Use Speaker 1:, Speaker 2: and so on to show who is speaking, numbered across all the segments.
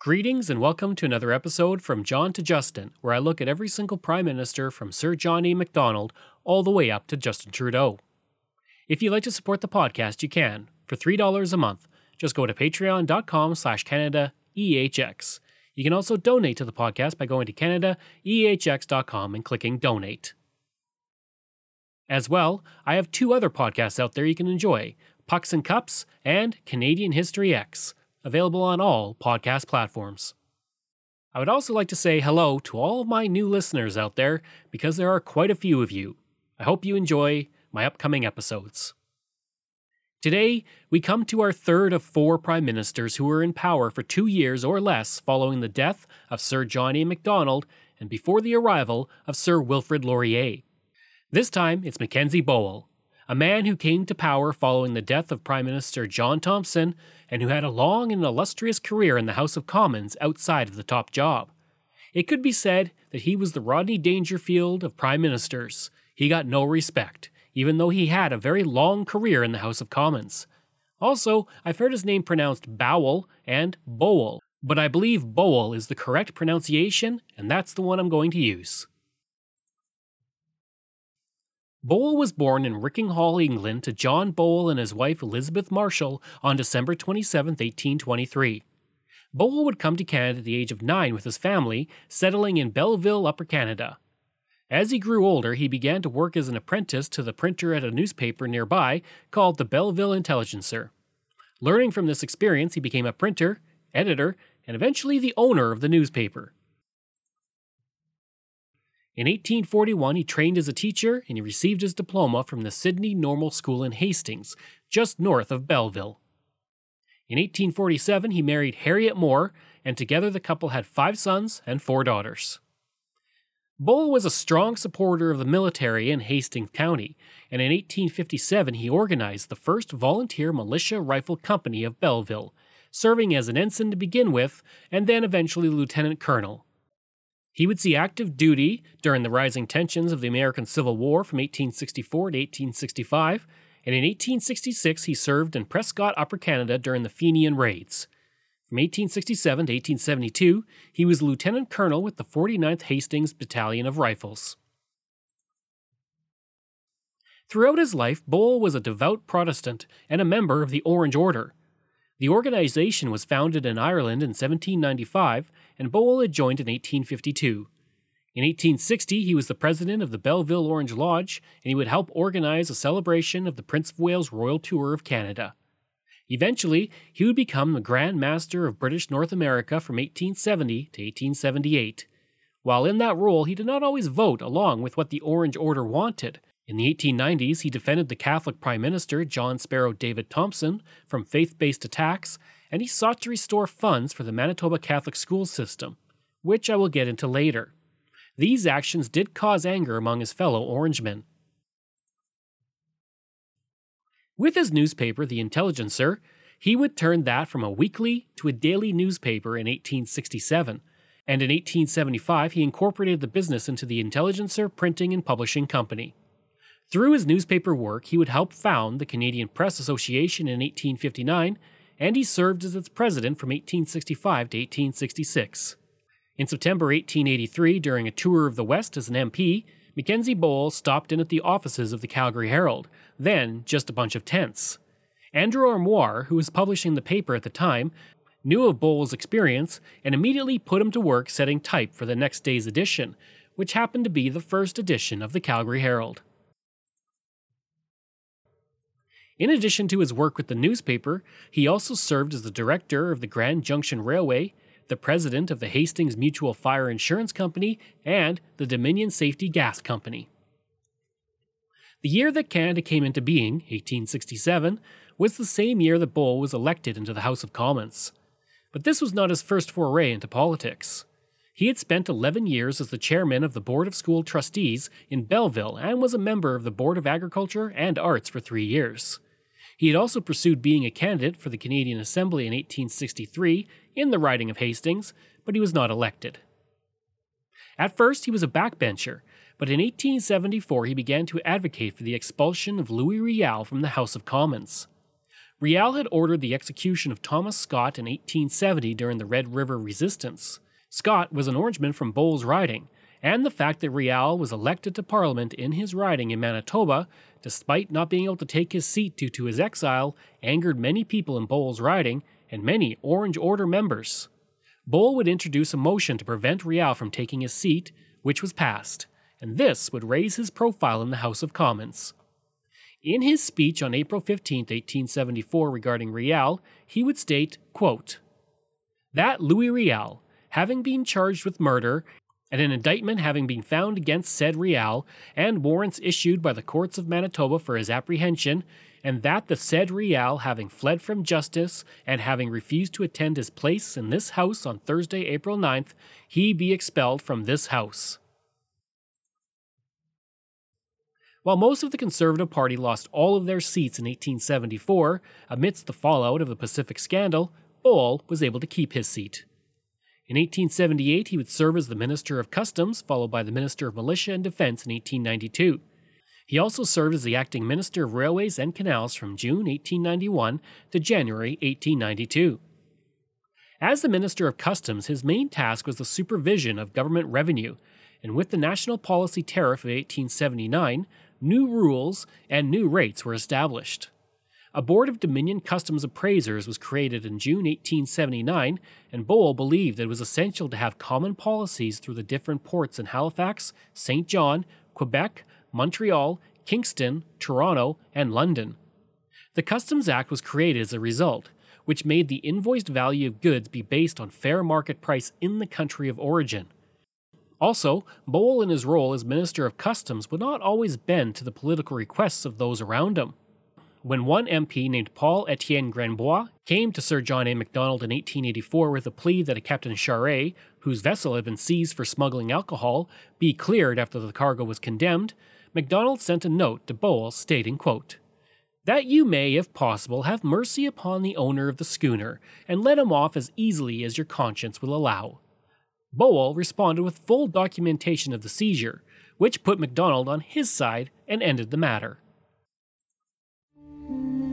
Speaker 1: Greetings and welcome to another episode from John to Justin, where I look at every single Prime Minister from Sir John A. Macdonald all the way up to Justin Trudeau. If you'd like to support the podcast, you can. For $3 a month, just go to patreon.com slash CanadaEHX. You can also donate to the podcast by going to CanadaEHX.com and clicking Donate. As well, I have two other podcasts out there you can enjoy Pucks and Cups and Canadian History X, available on all podcast platforms. I would also like to say hello to all of my new listeners out there because there are quite a few of you. I hope you enjoy my upcoming episodes. Today, we come to our third of four prime ministers who were in power for two years or less following the death of Sir John A. Macdonald and before the arrival of Sir Wilfrid Laurier. This time, it's Mackenzie Bowell, a man who came to power following the death of Prime Minister John Thompson and who had a long and illustrious career in the House of Commons outside of the top job. It could be said that he was the Rodney Dangerfield of prime ministers. He got no respect, even though he had a very long career in the House of Commons. Also, I've heard his name pronounced Bowell and Bowell, but I believe Bowell is the correct pronunciation, and that's the one I'm going to use. Bowell was born in Rickinghall, England, to John Bowell and his wife Elizabeth Marshall on December 27, 1823. Bowell would come to Canada at the age of nine with his family, settling in Belleville, Upper Canada. As he grew older, he began to work as an apprentice to the printer at a newspaper nearby called the Belleville Intelligencer. Learning from this experience, he became a printer, editor, and eventually the owner of the newspaper. In 1841, he trained as a teacher and he received his diploma from the Sydney Normal School in Hastings, just north of Belleville. In 1847, he married Harriet Moore, and together the couple had five sons and four daughters. Bowell was a strong supporter of the military in Hastings County, and in 1857 he organized the first volunteer militia rifle company of Belleville, serving as an ensign to begin with, and then eventually lieutenant colonel. He would see active duty during the rising tensions of the American Civil War from 1864 to 1865, and in 1866 he served in Prescott, Upper Canada during the Fenian raids. From 1867 to 1872, he was lieutenant colonel with the 49th Hastings Battalion of Rifles. Throughout his life, Bowell was a devout Protestant and a member of the Orange Order. The organization was founded in Ireland in 1795, and Bowell had joined in 1852. In 1860, he was the president of the Belleville Orange Lodge, and he would help organize a celebration of the Prince of Wales Royal Tour of Canada. Eventually, he would become the Grand Master of British North America from 1870 to 1878. While in that role, he did not always vote along with what the Orange Order wanted. In the 1890s, he defended the Catholic Prime Minister John Sparrow David Thompson from faith based attacks, and he sought to restore funds for the Manitoba Catholic school system, which I will get into later. These actions did cause anger among his fellow Orangemen. With his newspaper, The Intelligencer, he would turn that from a weekly to a daily newspaper in 1867, and in 1875 he incorporated the business into the Intelligencer Printing and Publishing Company. Through his newspaper work, he would help found the Canadian Press Association in 1859, and he served as its president from 1865 to 1866. In September 1883, during a tour of the West as an MP, Mackenzie Bowell stopped in at the offices of the Calgary Herald, then just a bunch of tents. Andrew Armour, who was publishing the paper at the time, knew of Bowell's experience and immediately put him to work setting type for the next day's edition, which happened to be the first edition of the Calgary Herald. In addition to his work with the newspaper, he also served as the director of the Grand Junction Railway, the president of the Hastings Mutual Fire Insurance Company, and the Dominion Safety Gas Company. The year that Canada came into being, 1867, was the same year that Bowell was elected into the House of Commons. But this was not his first foray into politics. He had spent 11 years as the chairman of the Board of School Trustees in Belleville and was a member of the Board of Agriculture and Arts for three years. He had also pursued being a candidate for the Canadian Assembly in 1863 in the riding of Hastings, but he was not elected. At first, he was a backbencher, but in 1874 he began to advocate for the expulsion of Louis Riel from the House of Commons. Riel had ordered the execution of Thomas Scott in 1870 during the Red River Resistance. Scott was an Orangeman from Bowell's Riding, and the fact that Riel was elected to Parliament in his riding in Manitoba, despite not being able to take his seat due to his exile, angered many people in Bowell's Riding and many Orange Order members. Bowell would introduce a motion to prevent Riel from taking his seat, which was passed, and this would raise his profile in the House of Commons. In his speech on April 15, 1874, regarding Riel, he would state, quote, That Louis Riel, having been charged with murder, and an indictment having been found against said Riel, and warrants issued by the courts of Manitoba for his apprehension, and that the said Riel, having fled from justice, and having refused to attend his place in this house on Thursday, April 9th, he be expelled from this house. While most of the Conservative Party lost all of their seats in 1874, amidst the fallout of the Pacific Scandal, Bowell was able to keep his seat. In 1878, he would serve as the Minister of Customs, followed by the Minister of Militia and Defense in 1892. He also served as the acting Minister of Railways and Canals from June 1891 to January 1892. As the Minister of Customs, his main task was the supervision of government revenue, and with the National Policy Tariff of 1879, new rules and new rates were established. A board of Dominion Customs appraisers was created in June 1879, and Bowell believed it was essential to have common policies through the different ports in Halifax, St. John, Quebec, Montreal, Kingston, Toronto, and London. The Customs Act was created as a result, which made the invoiced value of goods be based on fair market price in the country of origin. Also, Bowell in his role as Minister of Customs would not always bend to the political requests of those around him when one MP named Paul Etienne Grandbois came to Sir John A. Macdonald in 1884 with a plea that a Captain Charret, whose vessel had been seized for smuggling alcohol, be cleared after the cargo was condemned, Macdonald sent a note to Bowell stating, quote, that you may, if possible, have mercy upon the owner of the schooner, and let him off as easily as your conscience will allow. Bowell responded with full documentation of the seizure, which put Macdonald on his side and ended the matter.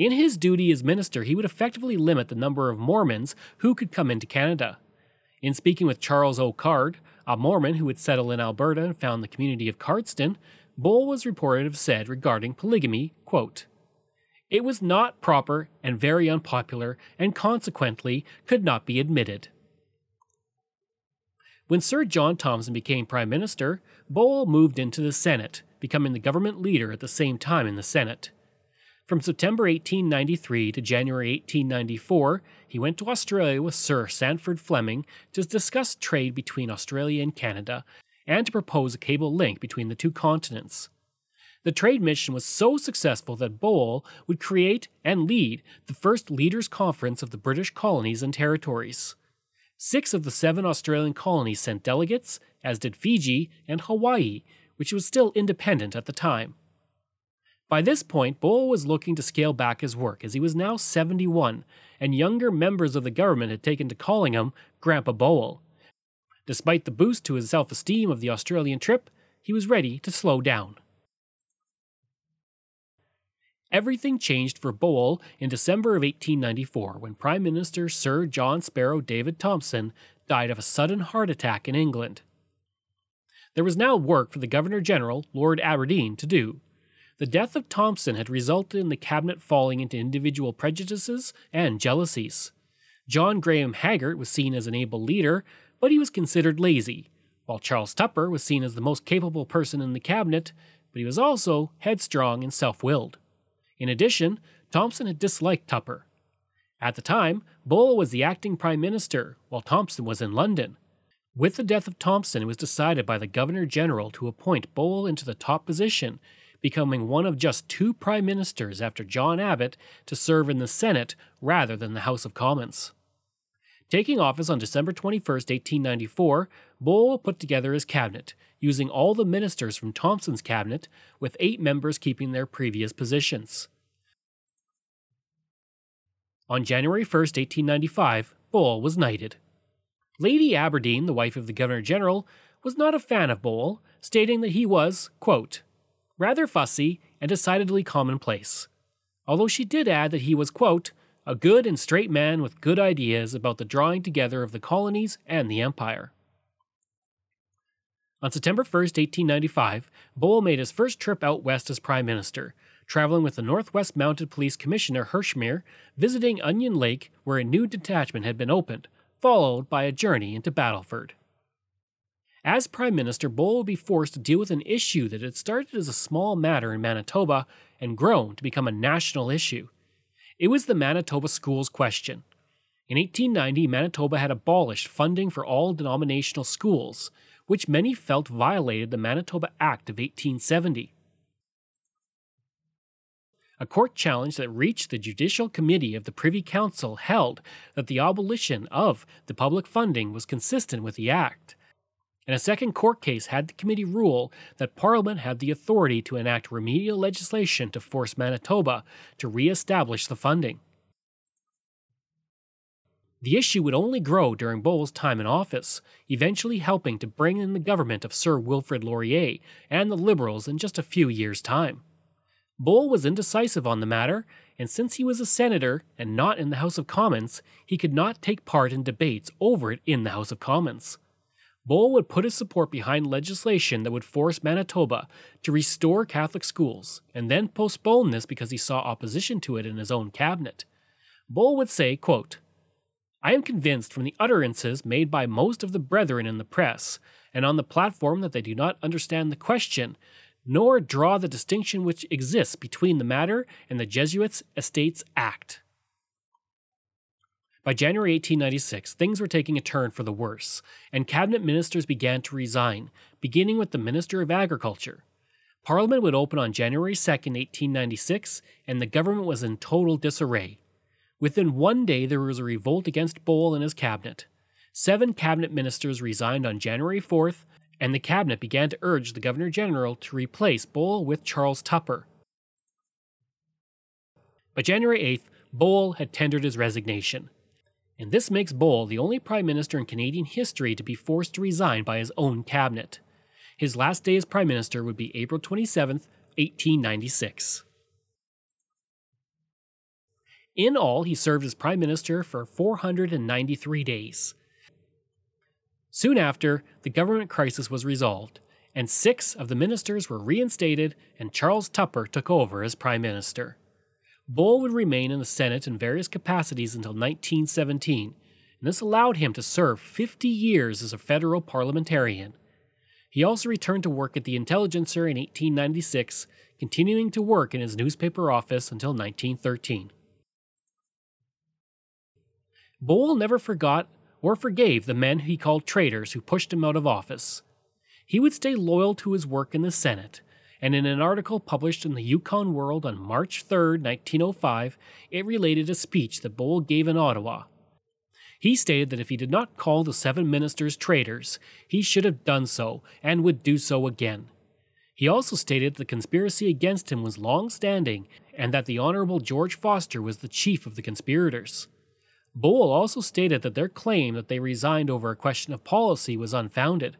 Speaker 1: In his duty as minister, he would effectively limit the number of Mormons who could come into Canada. In speaking with Charles O. Card, a Mormon who would settle in Alberta and found the community of Cardston, Bowell was reported to have said regarding polygamy, quote, It was not proper and very unpopular, and consequently could not be admitted. When Sir John Thompson became Prime Minister, Bowell moved into the Senate, becoming the government leader at the same time in the Senate. From September 1893 to January 1894, he went to Australia with Sir Sandford Fleming to discuss trade between Australia and Canada and to propose a cable link between the two continents. The trade mission was so successful that Bowell would create and lead the first Leaders' Conference of the British colonies and territories. Six of the seven Australian colonies sent delegates, as did Fiji and Hawaii, which was still independent at the time. By this point, Bowell was looking to scale back his work as he was now 71, and younger members of the government had taken to calling him Grandpa Bowell. Despite the boost to his self esteem of the Australian trip, he was ready to slow down. Everything changed for Bowell in December of 1894 when Prime Minister Sir John Sparrow David Thompson died of a sudden heart attack in England. There was now work for the Governor General, Lord Aberdeen, to do. The death of Thompson had resulted in the cabinet falling into individual prejudices and jealousies. John Graham Haggart was seen as an able leader, but he was considered lazy, while Charles Tupper was seen as the most capable person in the cabinet, but he was also headstrong and self willed. In addition, Thompson had disliked Tupper. At the time, Bowell was the acting prime minister, while Thompson was in London. With the death of Thompson, it was decided by the Governor General to appoint Bowell into the top position, becoming one of just two prime ministers after John Abbott to serve in the Senate rather than the House of Commons. Taking office on December 21, 1894, Bowell put together his cabinet, using all the ministers from Thompson's cabinet, with eight members keeping their previous positions. On January 1, 1895, Bowell was knighted. Lady Aberdeen, the wife of the Governor General, was not a fan of Bowell, stating that he was, quote, rather fussy and decidedly commonplace. Although she did add that he was, quote, a good and straight man with good ideas about the drawing together of the colonies and the empire. On September 1, 1895, Bowell made his first trip out west as Prime Minister, traveling with the Northwest Mounted Police Commissioner Herchmer, visiting Onion Lake, where a new detachment had been opened, followed by a journey into Battleford. As Prime Minister, Bowell would be forced to deal with an issue that had started as a small matter in Manitoba and grown to become a national issue it was the Manitoba Schools question. In 1890, Manitoba had abolished funding for all denominational schools, which many felt violated the Manitoba Act of 1870. A court challenge that reached the Judicial Committee of the Privy Council held that the abolition of the public funding was consistent with the Act and a second court case had the committee rule that Parliament had the authority to enact remedial legislation to force Manitoba to re establish the funding. The issue would only grow during Bowell's time in office, eventually helping to bring in the government of Sir Wilfrid Laurier and the Liberals in just a few years' time. Bowell was indecisive on the matter, and since he was a senator and not in the House of Commons, he could not take part in debates over it in the House of Commons. Bowell would put his support behind legislation that would force Manitoba to restore Catholic schools, and then postpone this because he saw opposition to it in his own cabinet. Bowell would say, quote, I am convinced from the utterances made by most of the brethren in the press, and on the platform that they do not understand the question, nor draw the distinction which exists between the matter and the Jesuits' Estates Act. By January 1896, things were taking a turn for the worse, and cabinet ministers began to resign, beginning with the Minister of Agriculture. Parliament would open on January 2, 1896, and the government was in total disarray. Within one day, there was a revolt against Bowell and his cabinet. Seven cabinet ministers resigned on January 4th, and the cabinet began to urge the Governor General to replace Bowell with Charles Tupper. By January 8th, Bowell had tendered his resignation and this makes Bowell the only Prime Minister in Canadian history to be forced to resign by his own cabinet. His last day as Prime Minister would be April 27, 1896. In all, he served as Prime Minister for 493 days. Soon after, the government crisis was resolved, and six of the ministers were reinstated, and Charles Tupper took over as Prime Minister. Bowell would remain in the Senate in various capacities until 1917, and this allowed him to serve 50 years as a federal parliamentarian. He also returned to work at the Intelligencer in 1896, continuing to work in his newspaper office until 1913. Bowell never forgot or forgave the men he called traitors who pushed him out of office. He would stay loyal to his work in the Senate and in an article published in the Yukon World on March 3, 1905, it related a speech that Bowell gave in Ottawa. He stated that if he did not call the seven ministers traitors, he should have done so and would do so again. He also stated the conspiracy against him was long standing and that the Honorable George Foster was the chief of the conspirators. Bowell also stated that their claim that they resigned over a question of policy was unfounded.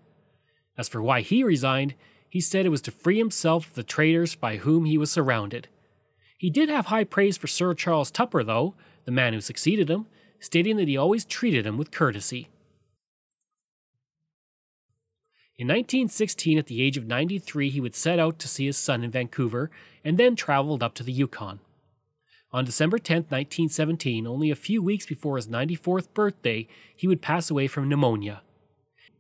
Speaker 1: As for why he resigned, he said it was to free himself of the traitors by whom he was surrounded. He did have high praise for Sir Charles Tupper, though, the man who succeeded him, stating that he always treated him with courtesy. In 1916, at the age of 93, he would set out to see his son in Vancouver and then traveled up to the Yukon. On December 10, 1917, only a few weeks before his 94th birthday, he would pass away from pneumonia.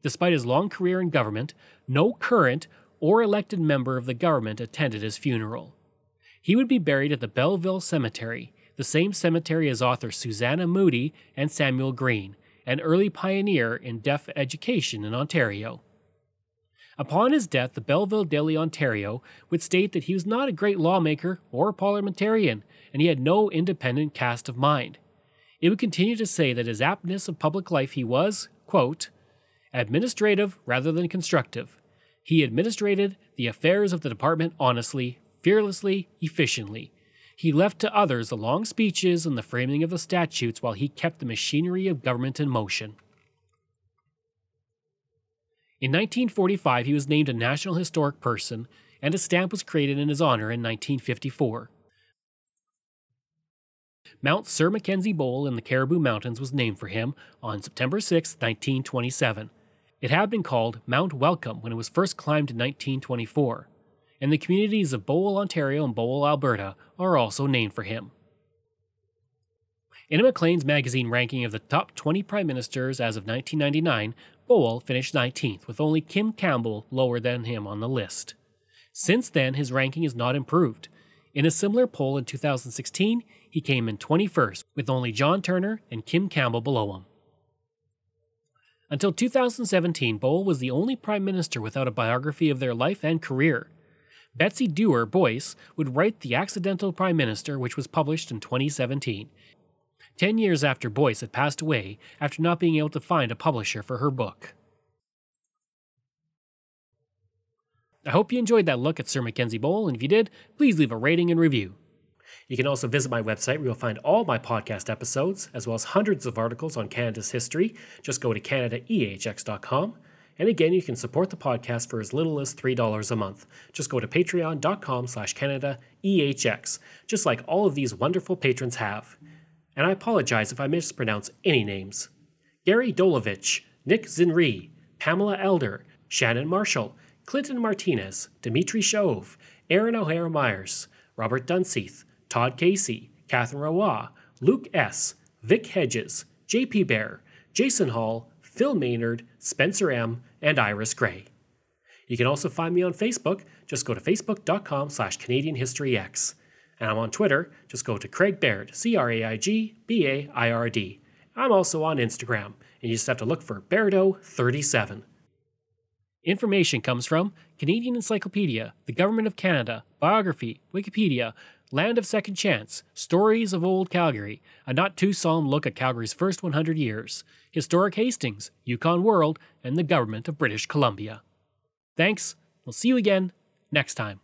Speaker 1: Despite his long career in government, no current or elected member of the government attended his funeral. He would be buried at the Belleville Cemetery, the same cemetery as authors Susanna Moodie and Samuel Greene, an early pioneer in deaf education in Ontario. Upon his death, the Belleville Daily Ontario would state that he was not a great lawmaker or parliamentarian, and he had no independent cast of mind. It would continue to say that his aptness of public life he was, quote, administrative rather than constructive. He administrated the affairs of the department honestly, fearlessly, efficiently. He left to others the long speeches and the framing of the statutes while he kept the machinery of government in motion. In 1945, he was named a National Historic Person, and a stamp was created in his honor in 1954. Mount Sir Mackenzie Bowell in the Cariboo Mountains was named for him on September 6, 1927. It had been called Mount Welcome when it was first climbed in 1924 and the communities of Bowell, Ontario and Bowell, Alberta are also named for him. In a Maclean's magazine ranking of the top 20 prime ministers as of 1999, Bowell finished 19th, with only Kim Campbell lower than him on the list. Since then, his ranking has not improved. In a similar poll in 2016, he came in 21st, with only John Turner and Kim Campbell below him. Until 2017, Bowell was the only prime minister without a biography of their life and career. Betsy Dewar Boyce would write The Accidental Prime Minister, which was published in 2017. Ten years after Boyce had passed away after not being able to find a publisher for her book. I hope you enjoyed that look at Sir Mackenzie Bowell, and if you did, please leave a rating and review. You can also visit my website where you'll find all my podcast episodes, as well as hundreds of articles on Canada's history. Just go to CanadaEHX.com. And again, you can support the podcast for as little as $3 a month. Just go to patreon.com slash Canada EHX, just like all of these wonderful patrons have. And I apologize if I mispronounce any names. Gary Dolovich, Nick Zinri, Pamela Elder, Shannon Marshall, Clinton Martinez, Dimitri Shove, Aaron O'Hara Myers, Robert Dunseith, Todd Casey, Catherine Roy, Luke S., Vic Hedges, JP Bear, Jason Hall, Phil Maynard, Spencer M., and Iris Gray. You can also find me on Facebook. Just go to facebook.com slash Canadian History X. And I'm on Twitter. Just go to Craig Baird, C R A I G B A I R D. I'm also on Instagram, and you just have to look for Bairdo37. Information comes from Canadian Encyclopedia, the Government of Canada, Biography, Wikipedia, Land of Second Chance, Stories of Old Calgary, a not too solemn look at Calgary's first 100 years, Historic Hastings, Yukon World, and the Government of British Columbia. Thanks. We'll see you again next time.